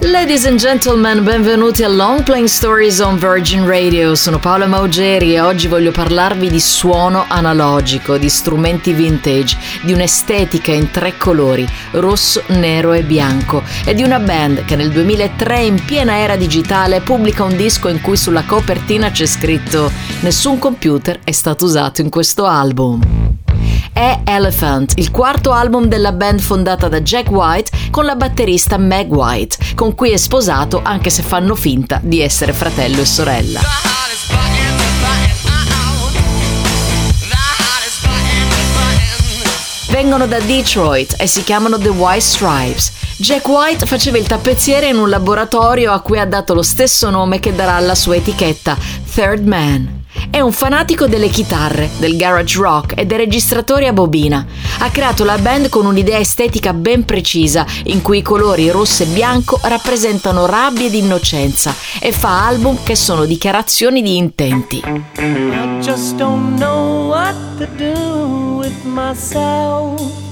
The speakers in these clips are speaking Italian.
Ladies and gentlemen, benvenuti a Long Playing Stories on Virgin Radio. Sono Paola Maugeri e oggi voglio parlarvi di suono analogico, di strumenti vintage, di un'estetica in tre colori, rosso, nero e bianco, e di una band che nel 2003, in piena era digitale, pubblica un disco in cui sulla copertina c'è scritto Nessun computer è stato usato in questo album è Elephant, il quarto album della band fondata da Jack White con la batterista Meg White, con cui è sposato anche se fanno finta di essere fratello e sorella. Vengono da Detroit e si chiamano The White Stripes. Jack White faceva il tappezziere in un laboratorio a cui ha dato lo stesso nome che darà alla sua etichetta, Third Man. È un fanatico delle chitarre, del garage rock e dei registratori a bobina. Ha creato la band con un'idea estetica ben precisa, in cui i colori rosso e bianco rappresentano rabbia ed innocenza, e fa album che sono dichiarazioni di intenti. I just don't know what to do with myself.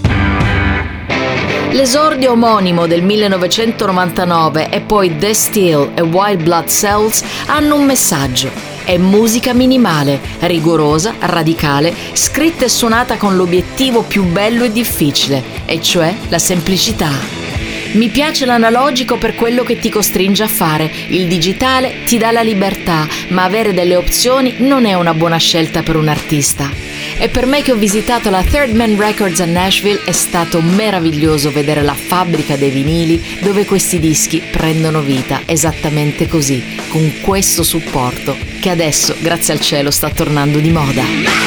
L'esordio omonimo del 1999 e poi The Steel e Wild Blood Cells hanno un messaggio è musica minimale, rigorosa, radicale, scritta e suonata con l'obiettivo più bello e difficile, e cioè la semplicità. Mi piace l'analogico per quello che ti costringe a fare, il digitale ti dà la libertà, ma avere delle opzioni non è una buona scelta per un artista. E per me che ho visitato la Third Man Records a Nashville è stato meraviglioso vedere la fabbrica dei vinili dove questi dischi prendono vita esattamente così, con questo supporto che adesso, grazie al cielo, sta tornando di moda.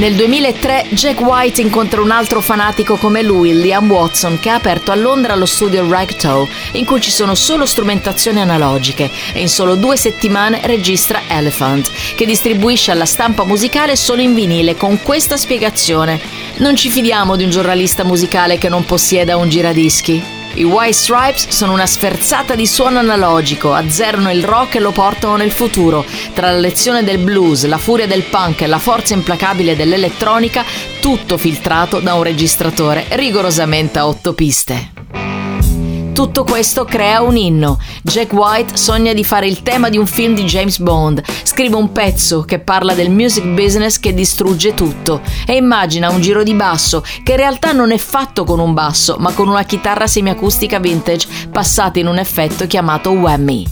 Nel 2003 Jack White incontra un altro fanatico come lui, Liam Watson, che ha aperto a Londra lo studio Ragtow, in cui ci sono solo strumentazioni analogiche, e in solo due settimane registra Elephant, che distribuisce alla stampa musicale solo in vinile con questa spiegazione. Non ci fidiamo di un giornalista musicale che non possieda un giradischi. I White Stripes sono una sferzata di suono analogico, azzerano il rock e lo portano nel futuro. Tra la lezione del blues, la furia del punk e la forza implacabile dell'elettronica, tutto filtrato da un registratore rigorosamente a otto piste. Tutto questo crea un inno. Jack White sogna di fare il tema di un film di James Bond, scrive un pezzo che parla del music business che distrugge tutto e immagina un giro di basso che in realtà non è fatto con un basso, ma con una chitarra semiacustica vintage passata in un effetto chiamato whammy.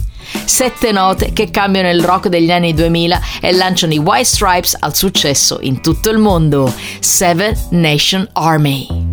Sette note che cambiano il rock degli anni 2000 e lanciano i White Stripes al successo in tutto il mondo. Seven Nation Army.